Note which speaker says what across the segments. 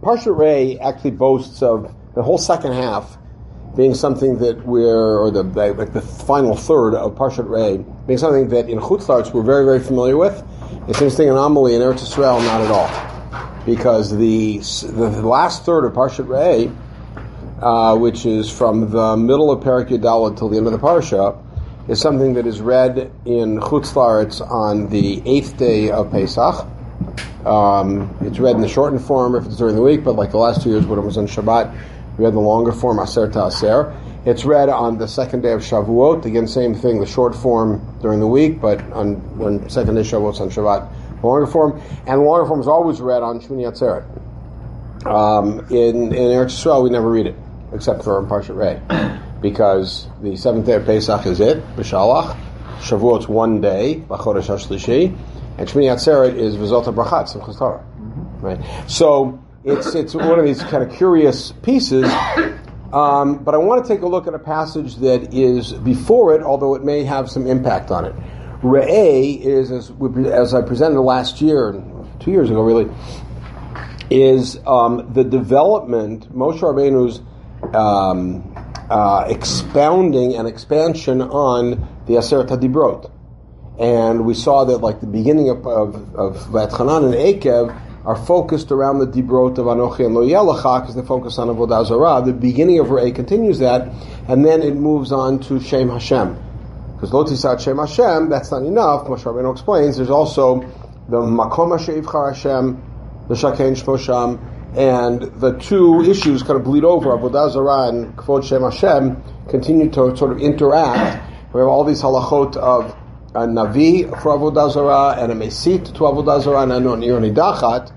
Speaker 1: Parshat Re'eh actually boasts of the whole second half being something that we're, or the like the final third of Parshat Re'eh, being something that in Chutz La'aretz we're very, very familiar with. It's an interesting anomaly in Eretz Yisrael, not at all. Because the, the last third of Parshat Re'eh, uh, which is from the middle of Perek Yud Daled till the end of the Parsha, is something that is read in Chutz La'aretz on the eighth day of Pesach. Um, it's read in the shortened form if it's during the week, but like the last two years when it was on Shabbat, we had the longer form, Aser Ta'aser. It's read on the second day of Shavuot. Again, same thing, the short form during the week, but on when second day Shavuot on Shabbat, the longer form. And the longer form is always read on Shmini Atzeret. Um, in, in Eretz Yisrael, we never read it, except for in Parshat Re'eh, because the seventh day of Pesach is it, B'Shalach. Shavuot's one day, B'Chodesh HaShlishi, and Shmini Atzeret is V'zot HaBrachat, Simchas Torah. Right? So, it's it's one of these kind of curious pieces. Um, but I want to take a look at a passage that is before it, although it may have some impact on it. Re'eh is, as, we, as I presented last year, two years ago really, is um, the development, Moshe Rabbeinu's um, uh, expounding and expansion on the Aseret HaDibrot. And we saw that like the beginning of, of, of Va'etchanan and Ekev, are focused around the Dibrot of Anochi and Lo Yelacha, because they focus on Avodah Zarah. The beginning of Re'eh continues that, and then it moves on to Shem Hashem. Because Lo Tisat Shem Hashem, that's not enough. Moshe Rabbeinu explains, there's also the Makom Ha'Shevchar Hashem, the Shaken Shmosham, and the two issues kind of bleed over. Avodah Zarah and Kvod Shem Hashem continue to sort of interact. We have all these halachot of a Navi for Avodah Zarah and a Mesit to Avodah Zarah and a Nidachat.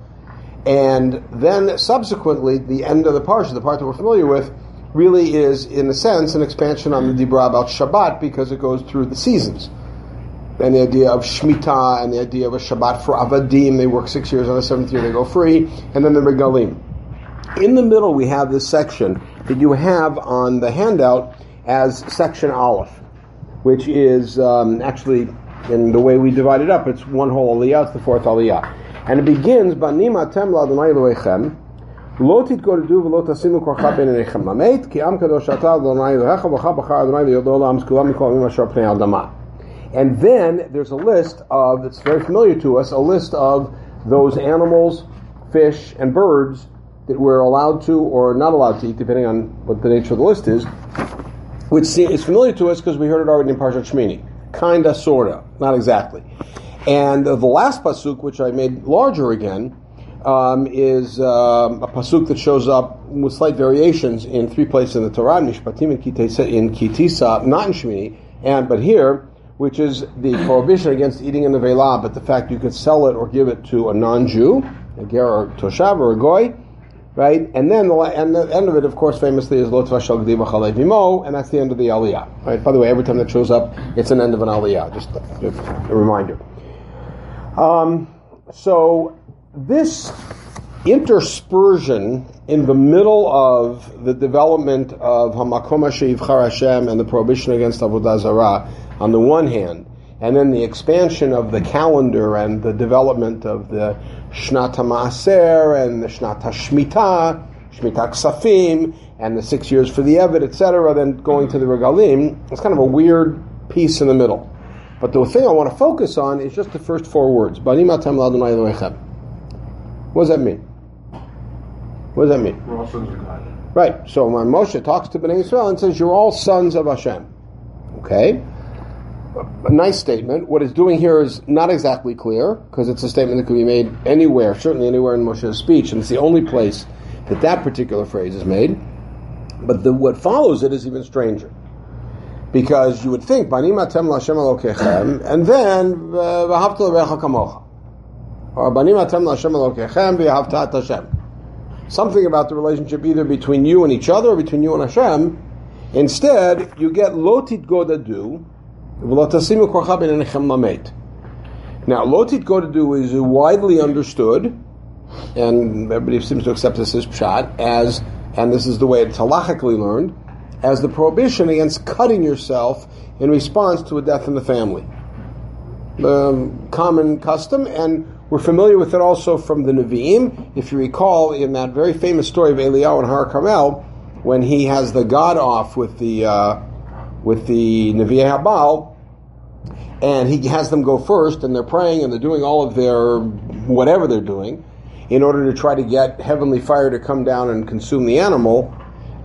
Speaker 1: And then subsequently, the end of the parsha, the part that we're familiar with, really is, in a sense, an expansion on the Dibra about Shabbat because it goes through the seasons. And the idea of Shemitah and the idea of a Shabbat for Avadim, they work six years, on the seventh year they go free, and then the Regalim. In the middle, we have this section that you have on the handout as section Aleph which is um, actually in the way we divide it up, it's one whole aliyah, it's the fourth aliyah. And it begins, Banima Nima Temla the lo titkoredu kadosh. And then there's a list of, that's very familiar to us, a list of those animals, fish, and birds that we're allowed to or not allowed to eat, depending on what the nature of the list is, which is familiar to us because we heard it already in Parshat Shmini. Kinda, sorta, not exactly. And the last pasuk, which I made larger again, um, is um, a pasuk that shows up with slight variations in three places in the Torah, Mishpatim and in Ki Tisa, not in Shmini, and but here, which is the prohibition against eating in the Vela, but the fact you could sell it or give it to a non-Jew, a ger or toshav or a goy, right? And then the, and the end of it, of course, famously is Lot Vashal Vimo, and that's the end of the Aliyah, right? By the way, every time that shows up, it's an end of an Aliyah, just a, a reminder. Um, so this interspersion in the middle of the development of Hamakom Hashem and the prohibition against Avodah Zarah, on the one hand, and then the expansion of the calendar and the development of the Shnat HaMaaser and the Shnat Shmita Ksafim, and the six years for the Eved, etc., then going to the Regalim. It's kind of a weird piece in the middle. But the thing I want to focus on is just the first four words. What does that mean? What does that mean?
Speaker 2: We're all sons of God.
Speaker 1: Right. So when Moshe talks to Bnei Israel and says, "You're all sons of Hashem," okay, a nice statement. What it's doing here is not exactly clear because it's a statement that can be made anywhere, certainly anywhere in Moshe's speech, and it's the only place that that particular phrase is made. But the, what follows it is even stranger. Because you would think, Banim atem Lashem Elokechem, and then. Or Banim atem Lashem Elokechem, V'ahavta Hashem. Something about the relationship either between you and each other or between you and Hashem. Instead, you get Lotit Godadu, now, lotit do is widely understood, and everybody seems to accept this as pshat, as, and this is the way it's halachically learned, as the prohibition against cutting yourself in response to a death in the family. The common custom, and We're familiar with it also from the Nevi'im. If you recall, in that very famous story of Eliyahu and Har Carmel, when he has the god off with the uh, with the Nevi'ei HaBaal, and he has them go first, and they're praying and they're doing all of their whatever they're doing in order to try to get heavenly fire to come down and consume the animal.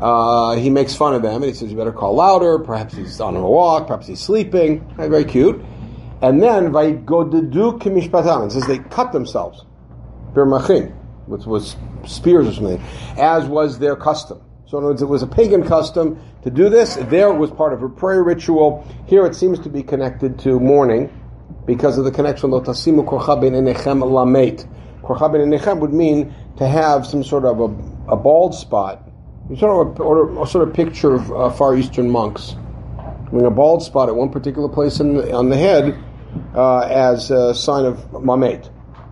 Speaker 1: Uh, he makes fun of them and he says, You better call louder. Perhaps he's on a walk, perhaps he's sleeping. Very cute. And then, it says they cut themselves. Birmachin, which was spears or something, as was their custom. So in other words, it was a pagan custom to do this. There it was part of a prayer ritual. Here it seems to be connected to mourning because of the connection lotasimu korcha ben enechem lamet. Korcha ben enechem would mean to have some sort of a, a bald spot. You sort of a, a sort of picture of uh, Far Eastern monks. I mean, a bald spot at one particular place the, on the head uh, as a sign of mamet.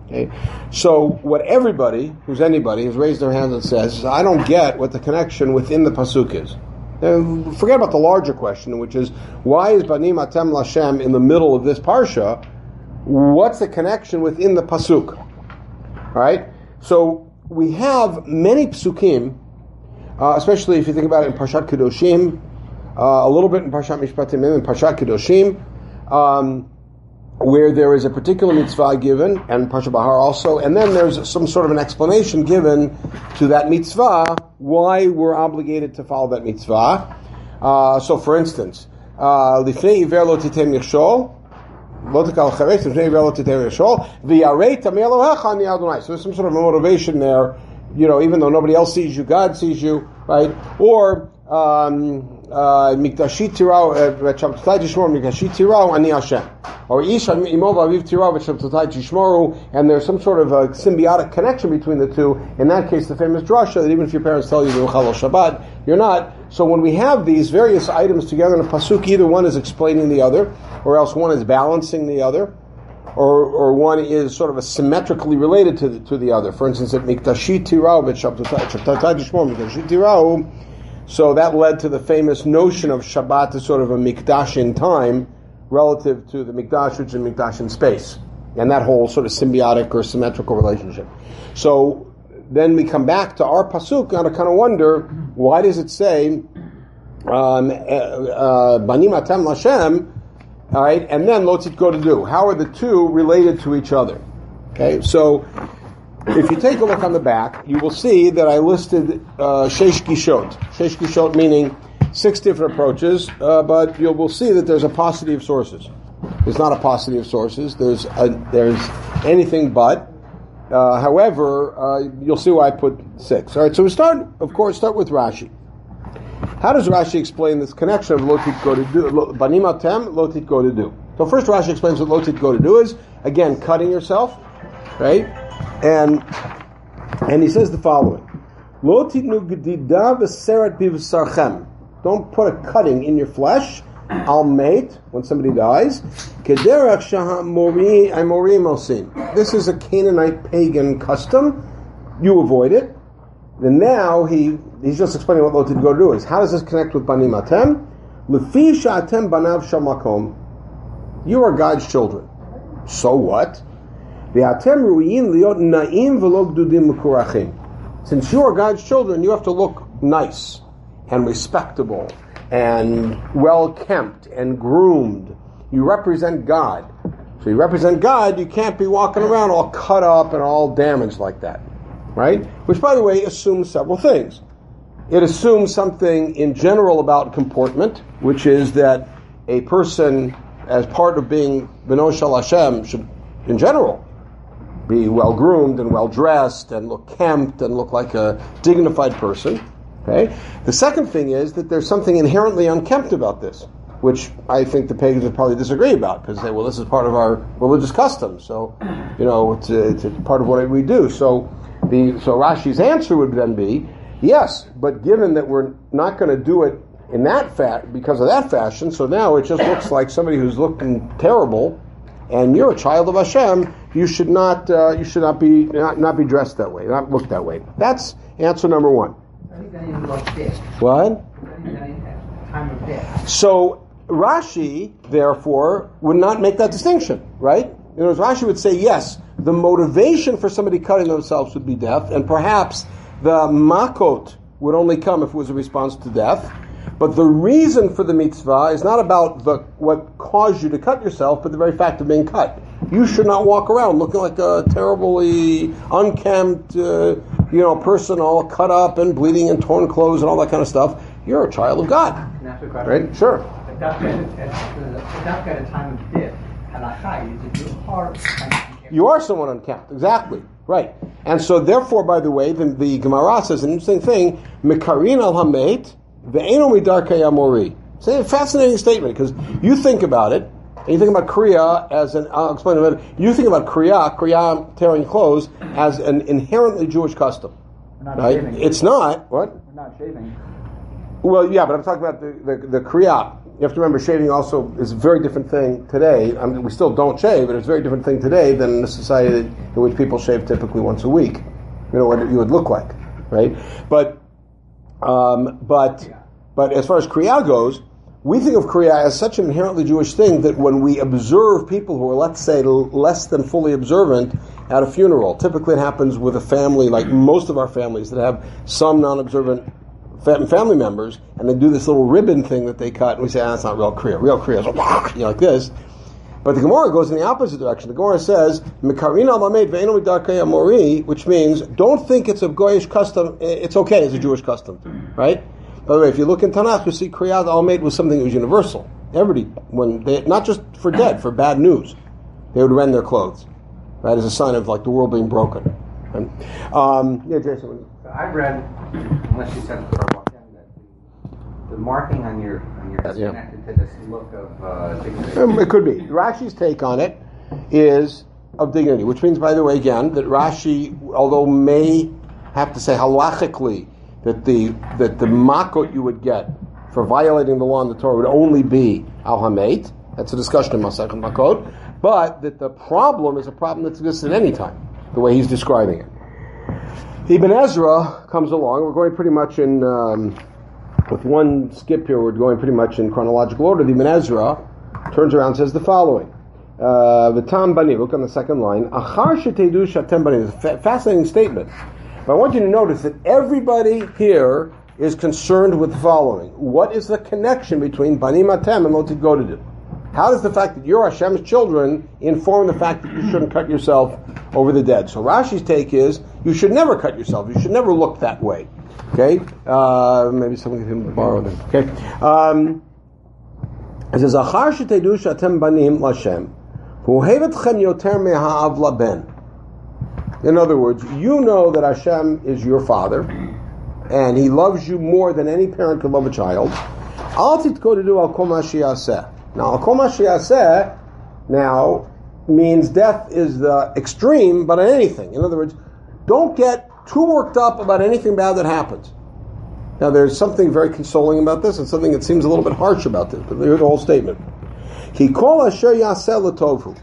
Speaker 1: Okay? So, what everybody, who's anybody, has raised their hands and says, I don't get what the connection within the Pasuk is. Forget about the larger question, which is, why is Banim Atem Lashem in the middle of this Parsha? What's the connection within the Pasuk? All right? So, we have many Psukim, uh, especially if you think about it in Parshat Kedoshim, uh, a little bit in Parshat Mishpatim, and Parshat Kedoshim, um, where there is a particular mitzvah given, and Parsha Bahar also, and then there's some sort of an explanation given to that mitzvah, why we're obligated to follow that mitzvah. Uh, so, for instance, uh, Lifnei Iver lo titem Adonai. So there's some sort of a motivation there, you know, even though nobody else sees you, God sees you, right? Or, um, uh, Mikdashi Tirau, uh, Shabbatai Tishmoru, Mikdashi Tirau, Ani Hashem. Or Ish Imov Aviv Tirau, Shabbatai Tishmoru, and there's some sort of a symbiotic connection between the two. In that case, the famous drasha that even if your parents tell you to Chalal Shabbat, you're not. So when we have these various items together in a pasuk, either one is explaining the other, or else one is balancing the other or, or one is sort of symmetrically related to the, to the other. For instance, at Mikdashi Tirau, so that led to the famous notion of Shabbat as sort of a mikdash in time relative to the mikdash, which is mikdash in space. And that whole sort of symbiotic or symmetrical relationship. So then we come back to our pasuk and I kind of wonder why does it say um, eh, uh, banim atem lashem, all right, and then lotzit go to do. How are the two related to each other? Okay, so if you take a look on the back, you will see that I listed uh, Sheish Gishot. Sheish Gishot meaning six different approaches, uh, but you will see that there's a paucity of sources. There's not a paucity of sources. There's a, there's anything but. Uh, however, uh, you'll see why I put six. All right, so we start, of course, start with Rashi. How does Rashi explain this connection of lotit go to do, banim atem, lotit go to do? So first Rashi explains what lotit go to do is. Again, cutting yourself, right? And and he says the following: Lo Don't put a cutting in your flesh. I'll mate when somebody dies. This is a Canaanite pagan custom. You avoid it. And now he he's just explaining what Lot go do is. How does this connect with Bani Matem? banav shamakom. You are God's children. So what? Since you are God's children, you have to look nice and respectable and well kempt and groomed. You represent God. So you represent God, you can't be walking around all cut up and all damaged like that. Right? Which, by the way, assumes several things. It assumes something in general about comportment, which is that a person, as part of being Beno Shal Hashem, should, in general, be well groomed and well dressed and look kempt and look like a dignified person. Okay. The second thing is that there's something inherently unkempt about this, which I think the pagans would probably disagree about because they say, well, this is part of our religious custom, so you know it's, a, it's a part of what we do. So the so Rashi's answer would then be, yes, but given that we're not going to do it in that fat because of that fashion, so now it just looks like somebody who's looking terrible, and you're a child of Hashem you should not uh, you should not be not, not be dressed that way, not look that way. That's answer number one. What? So Rashi, therefore, would not make that distinction, right? In other words, Rashi would say, yes, the motivation for somebody cutting themselves would be death, and perhaps the makot would only come if it was a response to death. But the reason for the mitzvah is not about the, what caused you to cut yourself, but the very fact of being cut. You should not walk around looking like a terribly unkempt, uh, you know, person all cut up and bleeding and torn clothes and all that kind of stuff. You're a child of God. Right? Sure. At that kind of time of death, You are someone unkept, exactly. Right. And so, therefore, by the way, the, the Gemara says an interesting thing, Mikarin al Hamet, Ve'eno midarkei amori. It's a fascinating statement because you think about it, and you think about Kriya as an, I'll explain in a minute, you think about Kriya, Kriya tearing clothes, as an inherently Jewish custom. right? Shaving. It's not, what?
Speaker 2: We're not shaving.
Speaker 1: Well, yeah, but I'm talking about the, the, the Kriya. You have to remember, shaving also is a very different thing today. I mean, we still don't shave, but it's a very different thing today than in the society in which people shave typically once a week. You know what you would look like, right? But um, but but as far as Kriya goes, we think of Kriya as such an inherently Jewish thing that when we observe people who are, let's say, less than fully observant at a funeral, typically it happens with a family, like most of our families that have some non-observant family members, and they do this little ribbon thing that they cut, and we say, ah, that's not real Kriya. Real Kriya is you know, like this. But the Gemara goes in the opposite direction. The Gemara says, which means don't think it's a Goyish custom, it's okay it's a Jewish custom, right? By the way, if you look in Tanakh, you see Kriyat al was something that was universal. Everybody, when they, not just for dead, for bad news, they would rend their clothes, right, as a sign of like the world being broken. Um, yeah, Jason.
Speaker 3: So I read, unless you said the marking on your on your is yeah. connected to this look of uh, dignity. Um,
Speaker 1: it could be. Rashi's take on it is of dignity, which means, by the way, again, that Rashi, although may have to say halachically that the that the makot you would get for violating the law in the Torah would only be al hamet. That's a discussion in Masechet Makot, but that the problem is a problem that exists at any time, the way he's describing it. Ibn Ezra comes along. We're going pretty much in. Um, with one skip here, we're going pretty much in chronological order. The Ibn Ezra turns around and says the following. Uh, the Tam Bani, look on the second line. Achar shetedu shatem bani. A fascinating statement. But I want you to notice that everybody here is concerned with the following. What is the connection between Bani Matem and Lotid Godadu? How does the fact that you're Hashem's children inform the fact that you shouldn't cut yourself over the dead? So Rashi's take is you should never cut yourself. You should never look that way. Okay, uh, maybe someone can borrow them. Okay, um, it says Achar shetedu shatem banim lashem, huhevetchem yoter meha'av laben. In other words, you know that Hashem is your father, and He loves you more than any parent could love a child. Now, al now means death is the extreme, but on anything. In other words, don't get too worked up about anything bad that happens. Now, there's something very consoling about this, and something that seems a little bit harsh about this. But here's the whole statement. He call asher yaseh tofu.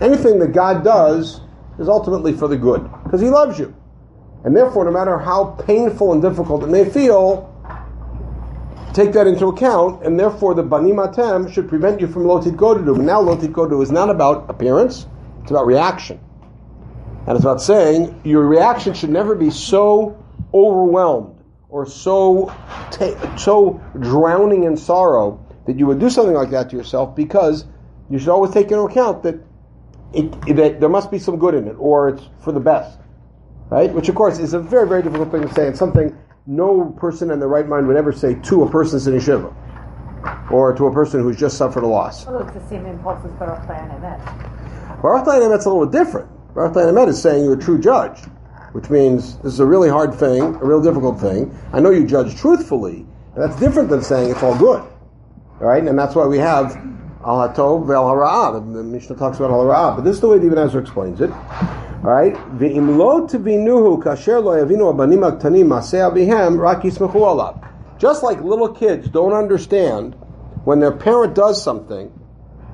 Speaker 1: Anything that God does is ultimately for the good, because He loves you, and therefore, no matter how painful and difficult it may feel, take that into account, and therefore, the bani matem should prevent you from lotit godu. And now, lotit godu is not about appearance; it's about reaction. And it's about saying your reaction should never be so overwhelmed or so ta- so drowning in sorrow that you would do something like that to yourself because you should always take into account that it, that there must be some good in it or it's for the best, right? Which of course is a very very difficult thing to say and something no person in their right mind would ever say to a person in yeshiva or to a person who's just suffered a loss.
Speaker 4: Well, it's the same impulse as Baruch Emet.
Speaker 1: Baruch Emet's a little different Baruch is saying you're a true judge, which means this is a really hard thing, a real difficult thing. I know you judge truthfully, and that's different than saying it's all good. All right, and that's why we have al hatov ve'al hara'ah. The, Mishnah talks about al hara'ah, but this is the way the Ibn Ezra explains it. All right, ve'im lo tevinuhu kasher lo yavinu abanim aktanim maseh avihem rak yismechu. Just like little kids don't understand when their parent does something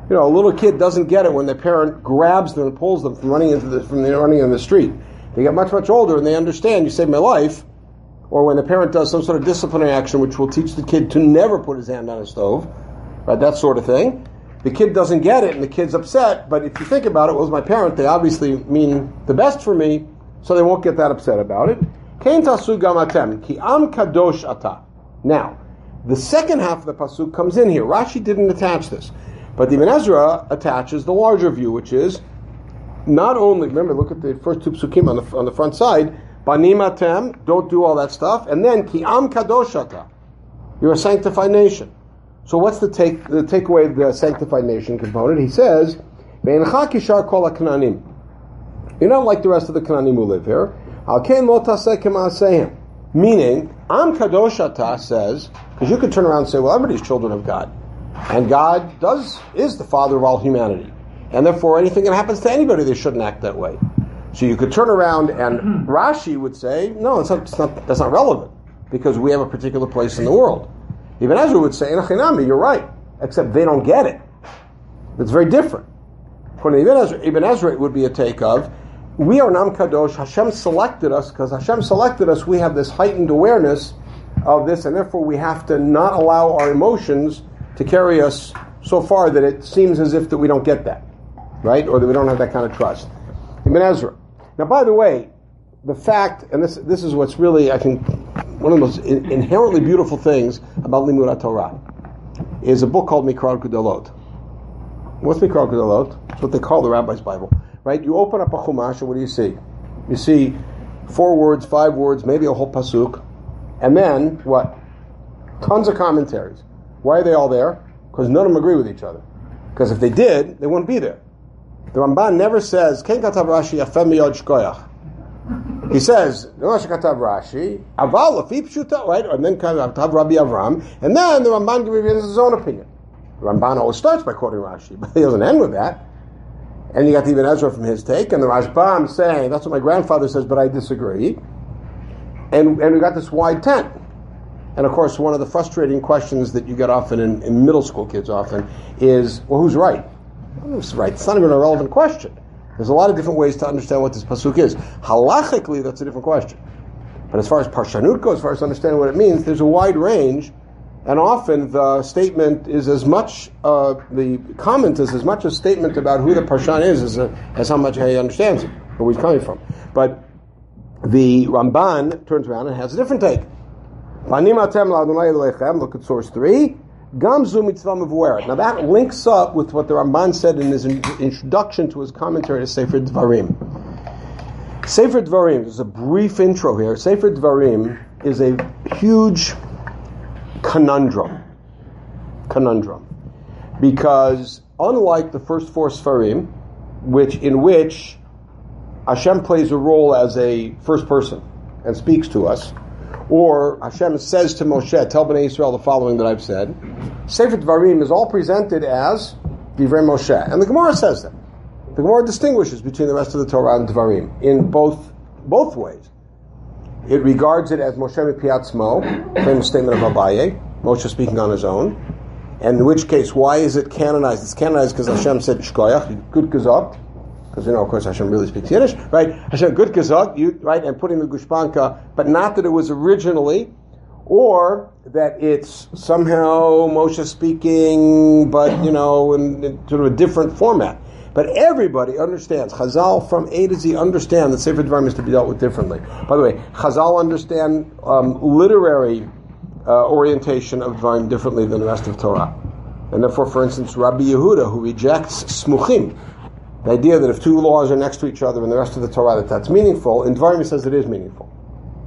Speaker 1: you know, a little kid doesn't get it when their parent grabs them and pulls them from running into the, from the, running in the street. They get much, much older and they understand, you saved my life. Or when the parent does some sort of disciplinary action which will teach the kid to never put his hand on a stove, right, that sort of thing. The kid doesn't get it and the kid's upset, but if you think about it, well, as my parent, they obviously mean the best for me, so they won't get that upset about it. Gamatem, kadosh ata. Now, the second half of the pasuk comes in here. Rashi didn't attach this, but the Ibn Ezra attaches the larger view, which is not only remember, look at the first two psukim on the on the front side. Banimatem, don't do all that stuff, and then ki am kadoshata. You're a sanctified nation. So what's the take the takeaway of the sanctified nation component? He says, You're not like the rest of the Kananim who live here. Meaning, Am Kadoshata says, because you could turn around and say, well, everybody's children of God. And God does is the father of all humanity. And therefore anything that happens to anybody, they shouldn't act that way. So you could turn around and Rashi would say, no, it's not, it's not, that's not relevant because we have a particular place in the world. Ibn Ezra would say, you're right, except they don't get it. It's very different. According to Ibn Ezra, Ibn Ezra it would be a take of, we are Nam Kadosh, Hashem selected us, because Hashem selected us, we have this heightened awareness of this, and therefore we have to not allow our emotions to carry us so far that it seems as if that we don't get that, right? Or that we don't have that kind of trust. Ibn Ezra. Now, by the way, the fact, and this, this is what's really, I think, one of the most in, inherently beautiful things about Limud Torah is a book called Mikra Gedolot. What's Mikra Gedolot? It's what they call the Rabbi's Bible, right? You open up a Chumash, and what do you see? You see four words, five words, maybe a whole pasuk, and then what? Tons of commentaries. Why are they all there? Because none of them agree with each other. Because if they did, they wouldn't be there. The Ramban never says, Ken katav Rashi. He says, Rashi, Aval Pshuta, right? And then Katav Rabbi Avram, and then the Ramban gives his own opinion. Ramban always starts by quoting Rashi, but he doesn't end with that. And you got the Ibn Ezra from his take, and the Rashbam saying, that's what my grandfather says, but I disagree. And, and we got this wide tent. And of course, one of the frustrating questions that you get often in, in middle school kids often is, well, who's right? Who's right? It's not even a relevant question. There's a lot of different ways to understand what this pasuk is. Halachically, that's a different question. But as far as parshanut goes, as far as understanding what it means, there's a wide range, and often the statement is as much, uh, the comment is as much a statement about who the parshan is as, a, as how much he understands it, where he's coming from. But the Ramban turns around and has a different take. Look at source 3. Gamzu mitzvah. Now that links up with what the Ramban said in his introduction to his commentary to Sefer Dvarim. Sefer Dvarim, there's a brief intro here. Sefer Dvarim is a huge conundrum. Conundrum. Because unlike the first four Sfarim, which in which Hashem plays a role as a first person and speaks to us, or Hashem says to Moshe, tell Bnei Israel the following that I've said. Sefer Dvarim is all presented as Divrei Moshe. And the Gemara says that. The Gemara distinguishes between the rest of the Torah and Dvarim in both, both ways. It regards it as Moshe Mipiatzmo, famous statement of Abaye, Moshe speaking on his own. And in which case, why is it canonized? It's canonized because Hashem said Shkoyach, good gesagt, because you know, of course, Hashem really speaks Yiddish, right? Hashem, good gazak, you, right, and putting the gushpanka, but not that it was originally, or that it's somehow Moshe speaking, but you know, in, in sort of a different format. But everybody understands, Chazal from A to Z understand that Sefer Dvarim is to be dealt with differently. By the way, Chazal understand um, literary uh, orientation of Dvarim differently than the rest of Torah. And therefore, for instance, Rabbi Yehuda, who rejects smuchim, the idea that if two laws are next to each other in the rest of the Torah, that that's meaningful, in Dvarim says it is meaningful.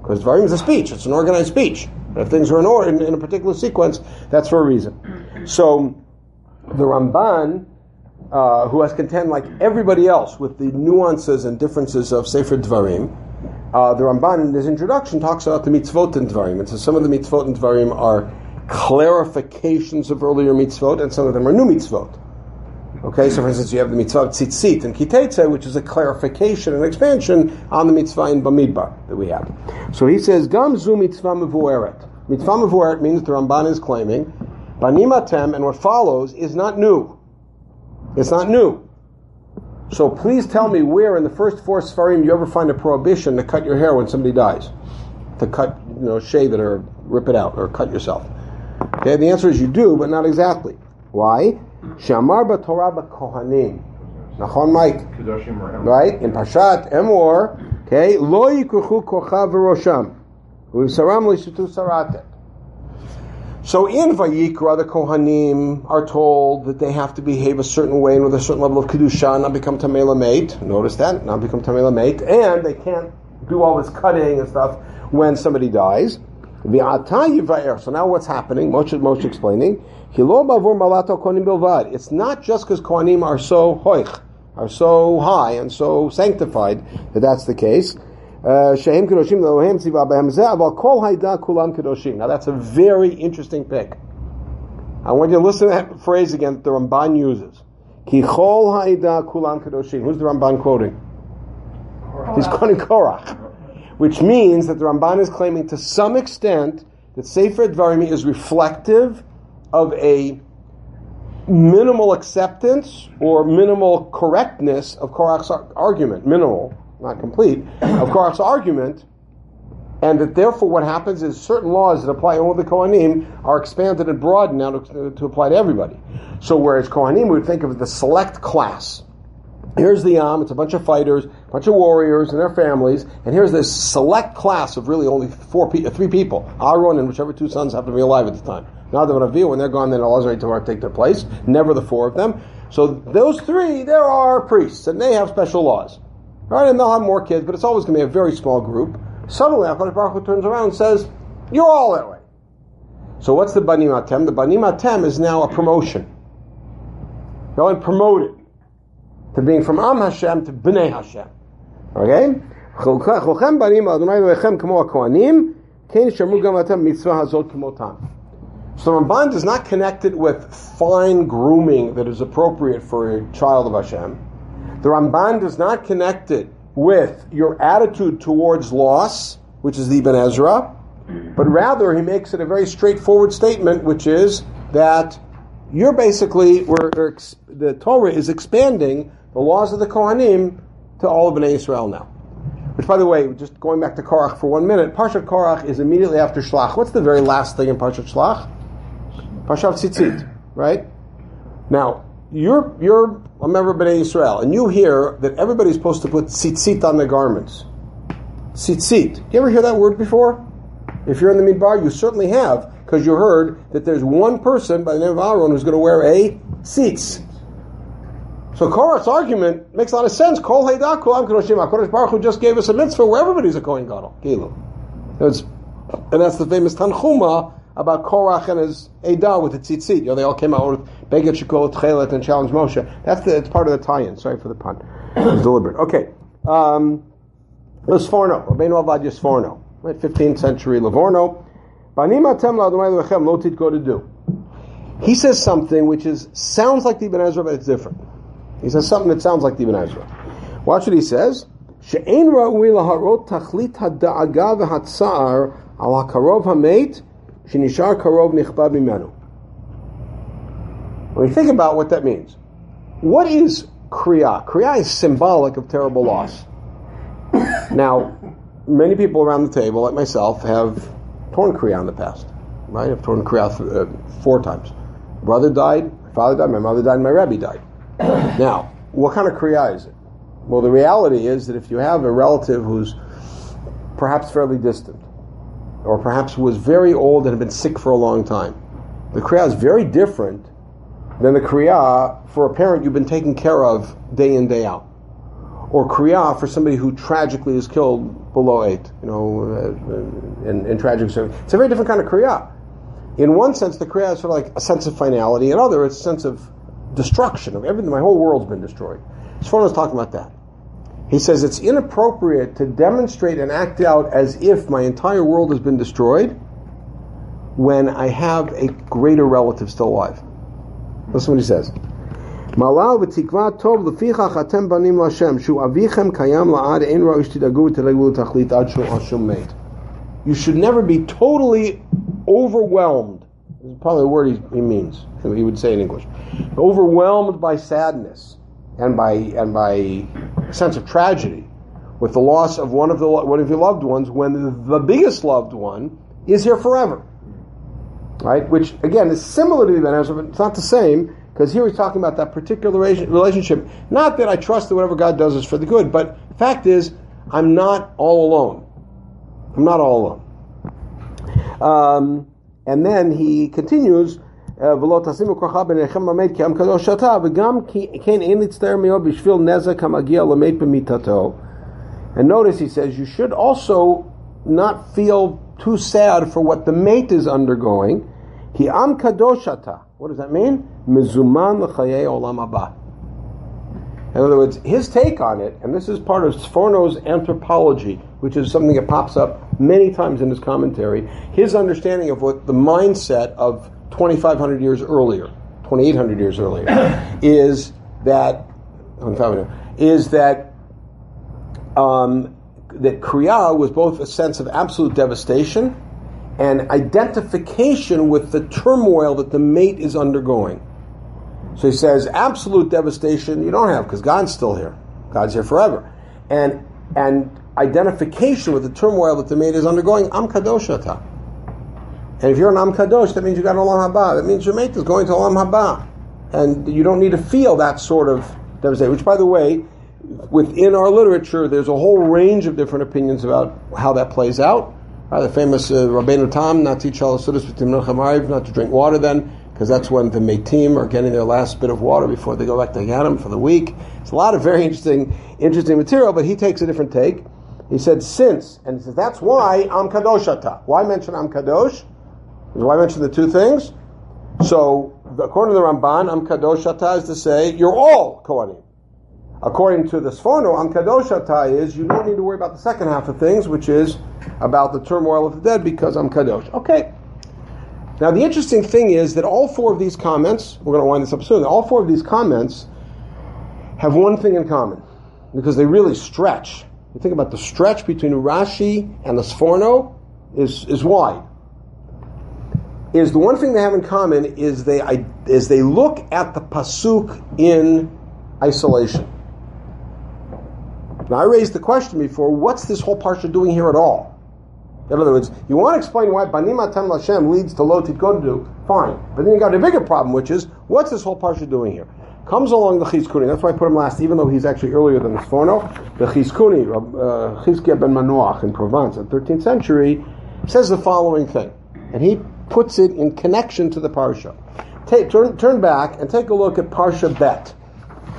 Speaker 1: Because Dvarim is a speech, it's an organized speech. If things are in, order, in, in a particular sequence, that's for a reason. So, the Ramban, uh, who has contend like everybody else with the nuances and differences of Sefer Dvarim, uh, the Ramban in his introduction talks about the mitzvot in Dvarim. And so some of the mitzvot in Dvarim are clarifications of earlier mitzvot, and some of them are new mitzvot. Okay, so for instance, you have the mitzvah of tzitzit and Ki Tetze, which is a clarification and expansion on the mitzvah in Bamidbar that we have. So he says, Gam zu mitzvah mevueret. Mitzvah mevueret means the Ramban is claiming, Banimatem, and what follows is not new. It's not new. So please tell me where in the first four Sfarim you ever find a prohibition to cut your hair when somebody dies. To cut, you know, shave it or rip it out or cut yourself. Okay, the answer is you do, but not exactly. Why? Shamar b'Torah b'Kohanim. Nachon, Mike. Right in Parshat Emor. Okay, lo yikruchu kochav v'rosham. U'saram l'shutu saratet. So in Vayikra, the Kohanim are told that they have to behave a certain way and with a certain level of kedusha, not become tamela mate. Notice that, not become tamela mate, and they can't do all this cutting and stuff when somebody dies. So now what's happening? Moshe, Moshe explaining. It's not just because Kohanim are so hoich, are so high and so sanctified that that's the case. Uh, now that's a very interesting pick. I want you to listen to that phrase again that the Ramban uses. Ki ha'ida kulam kadoshim. Who's the Ramban quoting? He's quoting Korach. Which means that the Ramban is claiming to some extent that Sefer Dvarim is reflective of a minimal acceptance or minimal correctness of Korach's argument. Minimal not complete, of Korach's argument, and that therefore what happens is certain laws that apply only to Kohanim are expanded and broadened now to, to apply to everybody. So whereas Kohanim we would think of the select class. Here's the Yam, it's a bunch of fighters, a bunch of warriors and their families, and here's this select class of really only four, pe- three people, Aaron and whichever two sons happen to be alive at the time. Now they're going to when they're gone, then Elazar and Itamar take their place. Never the four of them. So those three, there are priests, and they have special laws. Right, and they'll have more kids, but it's always going to be a very small group. Suddenly, HaKadosh Baruch Hu turns around and says, you're all that way. So what's the Banim Atem? The Banim Atem is now a promotion. Going promoted to being from Am Hashem to Bnei Hashem. Okay? Adonai mitzvah hazot. So the Ramban does not connect it with fine grooming that is appropriate for a child of Hashem. The Ramban does not connect it with your attitude towards loss, which is the Ibn Ezra, but rather he makes it a very straightforward statement, which is that you're basically, we're, the Torah is expanding the laws of the Kohanim to all of Bnei Israel now. Which, by the way, just going back to Korach for one minute, Parshat Korach is immediately after Shlach. What's the very last thing in Parshat Shlach? Parshat Tzitzit, right? Now, you're you're a member of Bnei Israel, and you hear that everybody's supposed to put tzitzit on their garments. Tzitzit. You ever hear that word before? If you're in the midbar, you certainly have, because you heard that there's one person by the name of Aaron who's going to wear a tzitz. So Korach's argument makes a lot of sense. Kol Heidah Kol Am Kadoshim. Baruch just gave us a mitzvah where everybody's a Kohen Gadol. And that's the famous Tanchuma about Korach and his Edah with the tzitzit. You know, they all came out with Beget Shekol Tchelet and challenged Moshe. That's the, it's part of the tie-in. Sorry for the pun. It was deliberate. Okay. Um, Sforno. Rabbeinu Sforno. Right, 15th century Livorno. Lo to do. He says something which is sounds like the Ibn Ezra, but it's different. He says something that sounds like the Ibn Ezra. Watch what he says. She'ein ra'ui laharot tachlit ha'da'aga v'hatzar al ha'karov ha'meit Shinishar karov nichbad. When you think about what that means, what is kriya? Kriya is symbolic of terrible loss. now, many people around the table, like myself, have torn kriya in the past. Right? I've torn kriya th- uh, four times. Brother died, my father died, my mother died, my rabbi died. now, what kind of kriya is it? Well, the reality is that if you have a relative who's perhaps fairly distant, or perhaps was very old and had been sick for a long time. The Kriya is very different than the Kriya for a parent you've been taking care of day in, day out. Or Kriya for somebody who tragically is killed below eight, you know, uh, in, in tragic service. It's a very different kind of Kriya. In one sense, the Kriya is sort of like a sense of finality. In other, it's a sense of destruction of everything. My whole world's been destroyed. Sforno was talking about that. He says it's inappropriate to demonstrate and act out as if my entire world has been destroyed when I have a greater relative still alive. Listen what he says. Malal v'tikva tov lefichach atem banim l'Hashem shu avichem kayam la'ad ein ra'ish tidagu v'tileglu tachlit ad shu hashum meit. You should never be totally overwhelmed. This is probably the word he, he means. He would say in English. Overwhelmed by sadness and by and by sense of tragedy with the loss of one of the one of your loved ones when the biggest loved one is here forever. Right? Which again is similar to the event, but it's not the same Because here he's talking about that particular relationship. Not that I trust that whatever God does is for the good, but the fact is, I'm not all alone. I'm not all alone. Um, and then he continues, ולא תשימו כוחה ביניכם למת כי עם קדוש אתה, וגם כן אין להצטער מאוד בשביל נזק המגיע למת במיתתו. And notice he says, you should also not feel too sad for what the mate is undergoing. Ki am kadoshata. What does that mean? Mizuman l'chayei olam haba. In other words, his take on it, and this is part of Sforno's anthropology, which is something that pops up many times in his commentary, his understanding of what the mindset of 2,500 years earlier, 2,800 years earlier, is that, is that um, that Kriya was both a sense of absolute devastation and identification with the turmoil that the mate is undergoing. So he says, absolute devastation you don't have because God's still here. God's here forever. And and identification with the turmoil that the mate is undergoing, I'm Kadoshata. And if you're an Am Kadosh, that means you got an Olam Haba. That means your mate is going to Olam Haba. And you don't need to feel that sort of devastation, which by the way, within our literature, there's a whole range of different opinions about how that plays out. Uh, the famous uh, Rabbeinu Tam, not to eat not to drink water then, because that's when the Metim are getting their last bit of water before they go back to Ganem for the week. It's a lot of very interesting, interesting material, but he takes a different take. He said, since, and he says, that's why Am Kadoshata. Why mention Am Kadosh? Why mention the two things? So, according to the Ramban, Am Kadoshata is to say, you're all Kohanim. According to the Sforno, Am Kadosh is you don't need to worry about the second half of things, which is about the turmoil of the dead because I'm Kadosh. Okay. Now the interesting thing is that all four of these comments, we're going to wind this up soon, all four of these comments have one thing in common because they really stretch. You think about the stretch between Rashi and the Sforno is, is wide. Is the one thing they have in common is they is they look at the pasuk in isolation. Now, I raised the question before what's this whole parsha doing here at all? In other words, you want to explain why Banim Atam Lashem leads to Lo Titkodu, fine. But then you got a bigger problem, which is what's this whole parsha doing here? Comes along the Chizkuni, that's why I put him last, even though he's actually earlier than the Sforno. The Chizkuni, uh, ben Manoach in Provence in the 13th century, says the following thing. And he puts it in connection to the parsha. Take, turn, turn back and take a look at Parsha Bet.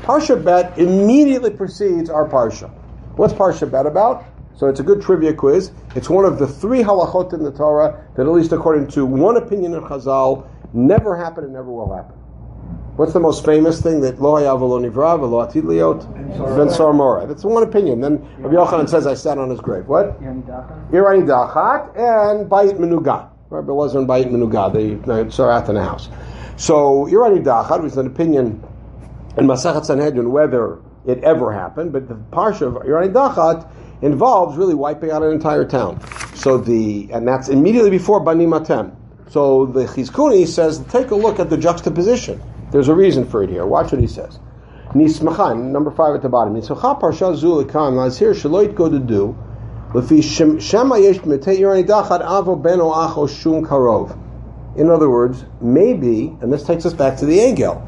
Speaker 1: Parsha Bet immediately precedes our Parsha. What's Parsha Bet about? So it's a good trivia quiz. It's one of the three halachot in the Torah that, at least according to one opinion in Chazal, never happened and never will happen. What's the most famous thing that lo hayav lo nivra v'lo atid liot ben sarmora? That's one opinion. Then Rabbi Yochanan says, "I sat on his grave." What? Irani dachat and bayit menuga. Rabbi Lezer and bayit menuga. They sarat in the house. So Irani dachat was an opinion in Masachet Sanhedrin whether it ever happened, but the parsha of Irani Dachat involves really wiping out an entire town. So the and that's immediately before Bani Matem. So the Chizkuni says, take a look at the juxtaposition. There's a reason for it here. Watch what he says. Nismachan, number five at the bottom. Nismacha parsha zulikan lazir shaloit go to do. In other words, maybe, and this takes us back to the Egel.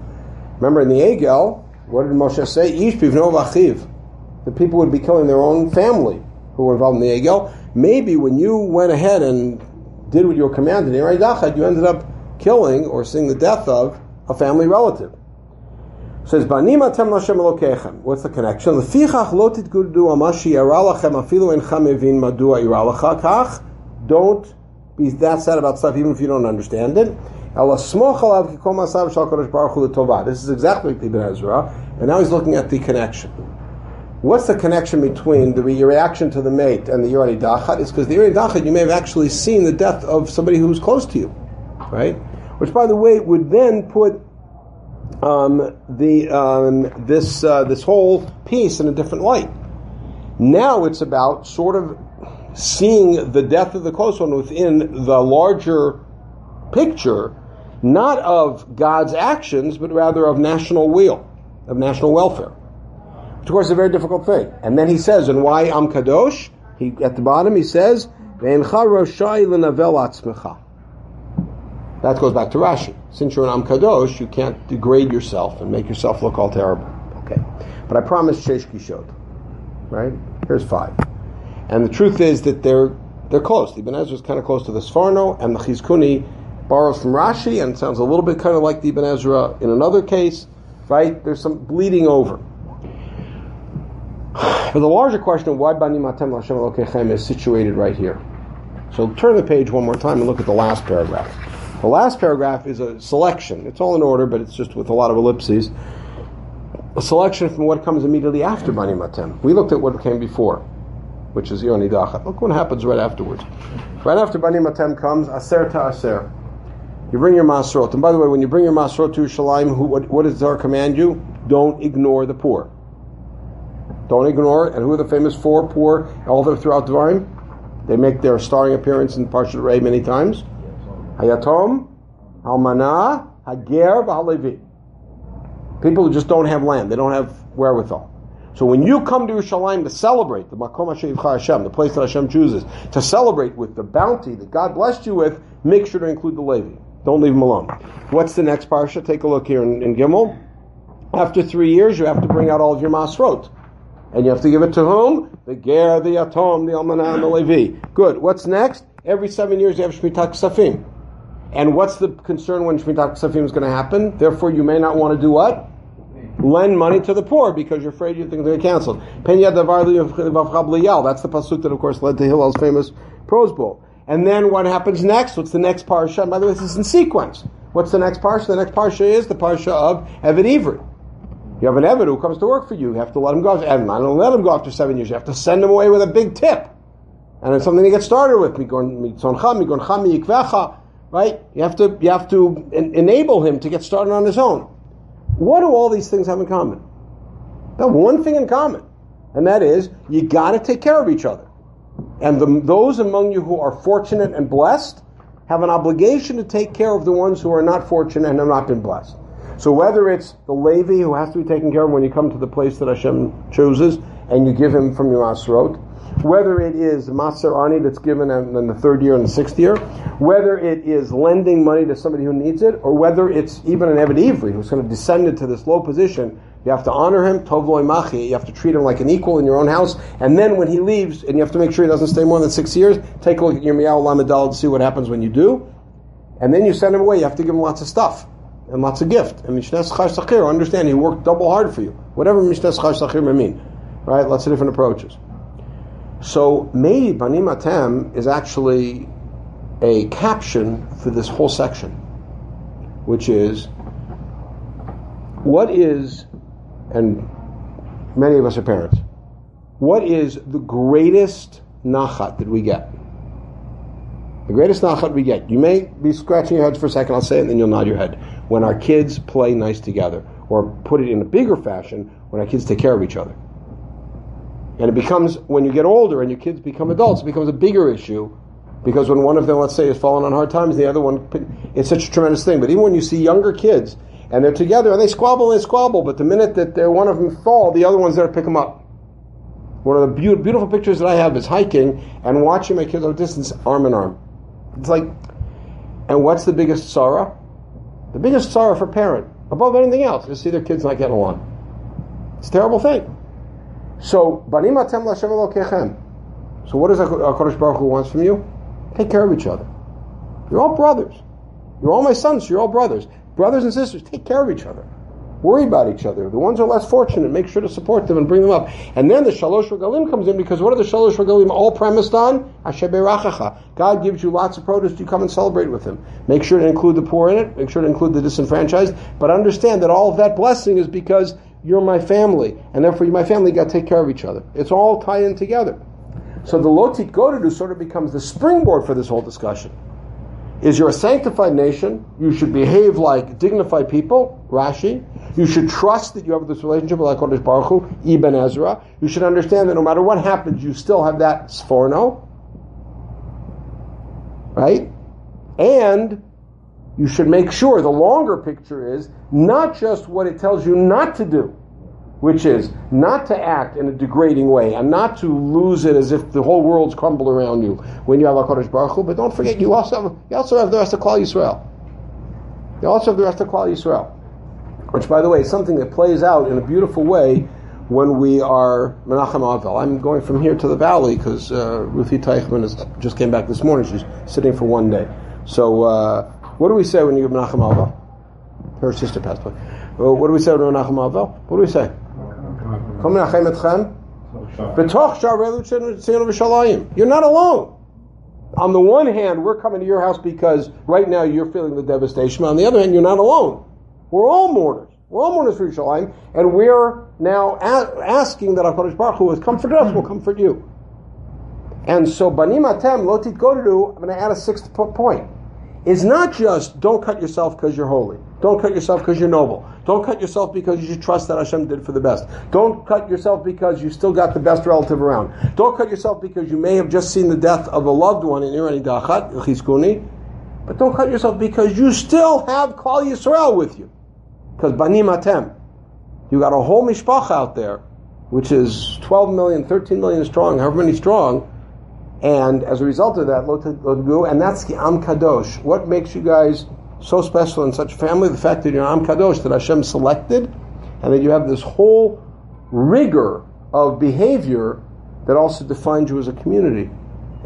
Speaker 1: Remember in the Egel, what did Moshe say? Ish. The people would be killing their own family who were involved in the Egel. Maybe when you went ahead and did what you were commanded in Dachad, you ended up killing or seeing the death of a family relative. Says Banima tem Hashem Elokechem. What's the connection? Lefichach lo titgudu amashi yaralachem afilu enchem evin madua yaralacha kach. Don't be that sad about stuff even if you don't understand it. This is exactly Ibn Ezra, and now he's looking at the connection. What's the connection between the reaction to the mate and the Yirani Dachat? Is because the Yirani Dachat, you may have actually seen the death of somebody who's close to you, right? Which, by the way, would then put um, the um, this uh, this whole piece in a different light. Now it's about sort of seeing the death of the close one within the larger picture not of God's actions, but rather of national will, of national welfare. Which, of course, is a very difficult thing. And then he says, and why I'm Kadosh? He, at the bottom he says, That goes back to Rashi. Since you're an Am Kadosh, you can't degrade yourself and make yourself look all terrible. Okay. But I promised Shesh Gishot. Right? Here's five. And the truth is that they're they're close. The Ibn Ezra is kind of close to the Sforno, and the Chizkuni borrows from Rashi, and sounds a little bit kind of like the Ibn Ezra in another case. Right? There's some bleeding over. But the larger question of why Bani Matem Elokechem is situated right here. So turn the page one more time and look at the last paragraph. The last paragraph is a selection. It's all in order, but it's just with a lot of ellipses. A selection from what comes immediately after Banim Atem. We looked at what came before, which is Yoni Dachat. Look what happens right afterwards. Right after Banim Atem comes Aser Te'aser. You bring your Masrot. And by the way, when you bring your Masrot to Shalim, who, what, what does Zar command you? Don't ignore the poor. Don't ignore. And who are the famous four poor all throughout the Dvarim? They make their starring appearance in Parshat Re'eh many times. Hayatom, Almana, Hager, V'Halevi. People who just don't have land, they don't have wherewithal. So when you come to Yerushalayim to celebrate the Makom Hashem, the place that Hashem chooses, to celebrate with the bounty that God blessed you with, make sure to include the Levi. Don't leave them alone. What's the next parsha? Take a look here in, in Gimel. After three years, you have to bring out all of your masrot. And you have to give it to whom? The Ger, the Yatom, the Almanah, and the Levi. Good. What's next? Every seven years you have Shmitat Ksafim. And what's the concern when Shmitat Ksafim is going to happen? Therefore, you may not want to do what? Lend money to the poor because you're afraid going to get canceled. Penya That's the pasuk that, of course, led to Hillel's famous Prozbul. And then what happens next? What's the next parsha? And by the way, this is in sequence. What's the next parsha? The next parsha is the parsha of Eved Ivri. You have an Eved who comes to work for you. You have to let him go. Evan, I don't let him go after seven years. You have to send him away with a big tip. And it's something to get started with right? You have to you have to en- enable him to get started on his own. What do all these things have in common? They have one thing in common, and that is you got to take care of each other. And the, those among you who are fortunate and blessed have an obligation to take care of the ones who are not fortunate and have not been blessed. So whether it's the Levi who has to be taken care of when you come to the place that Hashem chooses and you give him from your Asrot, whether it is Maser Ani that's given in the third year and the sixth year, whether it is lending money to somebody who needs it, or whether it's even an Eved Ivri who's going to descend into this low position, you have to honor him, Tov lo imach, you have to treat him like an equal in your own house, and then when he leaves, and you have to make sure he doesn't stay more than six years, take a look at your Miao Lamadal to see what happens when you do, and then you send him away, you have to give him lots of stuff and lots of gift. And Mishneh Sechar Sachir, understand he worked double hard for you. Whatever Mishneh Sechar Sachir may mean. Right? Lots of different approaches. So maybe Banim Atem is actually a caption for this whole section, which is what is, and many of us are parents, what is the greatest nachat that we get? The greatest nachat we get. You may be scratching your heads for a second, I'll say it, and then you'll nod your head. When our kids play nice together, or put it in a bigger fashion, when our kids take care of each other. And it becomes, when you get older and your kids become adults, it becomes a bigger issue because when one of them, let's say, is fallen on hard times, the other one, it's such a tremendous thing. But even when you see younger kids and they're together and they squabble and they squabble, but the minute that one of them fall, the other one's there to pick them up. One of the be- beautiful pictures that I have is hiking and watching my kids at a distance, arm in arm. It's like, and what's the biggest sorrow? The biggest sorrow for a parent, above anything else, is see their kids not getting along. It's a terrible thing. So, banim atem Elokechem. So, what does Hakadosh Baruch Hu wants from you? Take care of each other. You're all brothers. You're all my sons. you're all brothers. Brothers and sisters, take care of each other. Worry about each other. The ones who are less fortunate, make sure to support them and bring them up. And then the Shalosh Regalim comes in because what are the Shalosh Regalim all premised on? God gives you lots of produce. You come and celebrate with Him. Make sure to include the poor in it. Make sure to include the disenfranchised. But understand that all of that blessing is because you're my family, and therefore my family, got to take care of each other. It's all tied in together. So the Lo Titgodedu sort of becomes the springboard for this whole discussion. Is you're a sanctified nation, you should behave like dignified people, Rashi. You should trust that you have this relationship with HaKadosh Baruch Hu, Ibn Ezra. You should understand that no matter what happens, you still have that Sforno. Right? And you should make sure the longer picture is not just what it tells you not to do, which is not to act in a degrading way and not to lose it as if the whole world's crumbled around you when you have HaKadosh Baruch Hu, but don't forget you also have, you also have the rest of Klal Yisrael. You also have the rest of Klal Yisrael, which, by the way, is something that plays out in a beautiful way when we are Menachem Avel. I'm going from here to the valley because uh, Ruthie Teichman just came back this morning. She's sitting for one day. So, uh, what do we say when you Menachem Avel? Her sister passed away. Well, what do we say when Menachem Avel? What do we say? You're not alone. On the one hand, we're coming to your house because right now you're feeling the devastation. On the other hand, you're not alone. We're all mourners. We're all mourners for Yerushalayim, and we're now a- asking that HaKadosh Baruch Hu has comforted us, will comfort you. And so, Banim Atem, Lo Titgodedu, I'm going to add a sixth point. It's not just don't cut yourself because you're holy. Don't cut yourself because you're noble. Don't cut yourself because you should trust that Hashem did for the best. Don't cut yourself because you still got the best relative around. Don't cut yourself because you may have just seen the death of a loved one in Ir HaNidachat, Chizkuni. But don't cut yourself because you still have Klal Yisrael with you. Because Banim Atem. You got a whole mishpach out there, which is 12 million, 13 million strong, however many strong. And as a result of that, and that's the Am Kadosh. What makes you guys so special in such family? The fact that you're Am Kadosh, that Hashem selected, and that you have this whole rigor of behavior that also defines you as a community.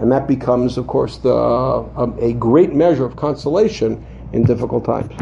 Speaker 1: And that becomes, of course, the, uh, a great measure of consolation in difficult times.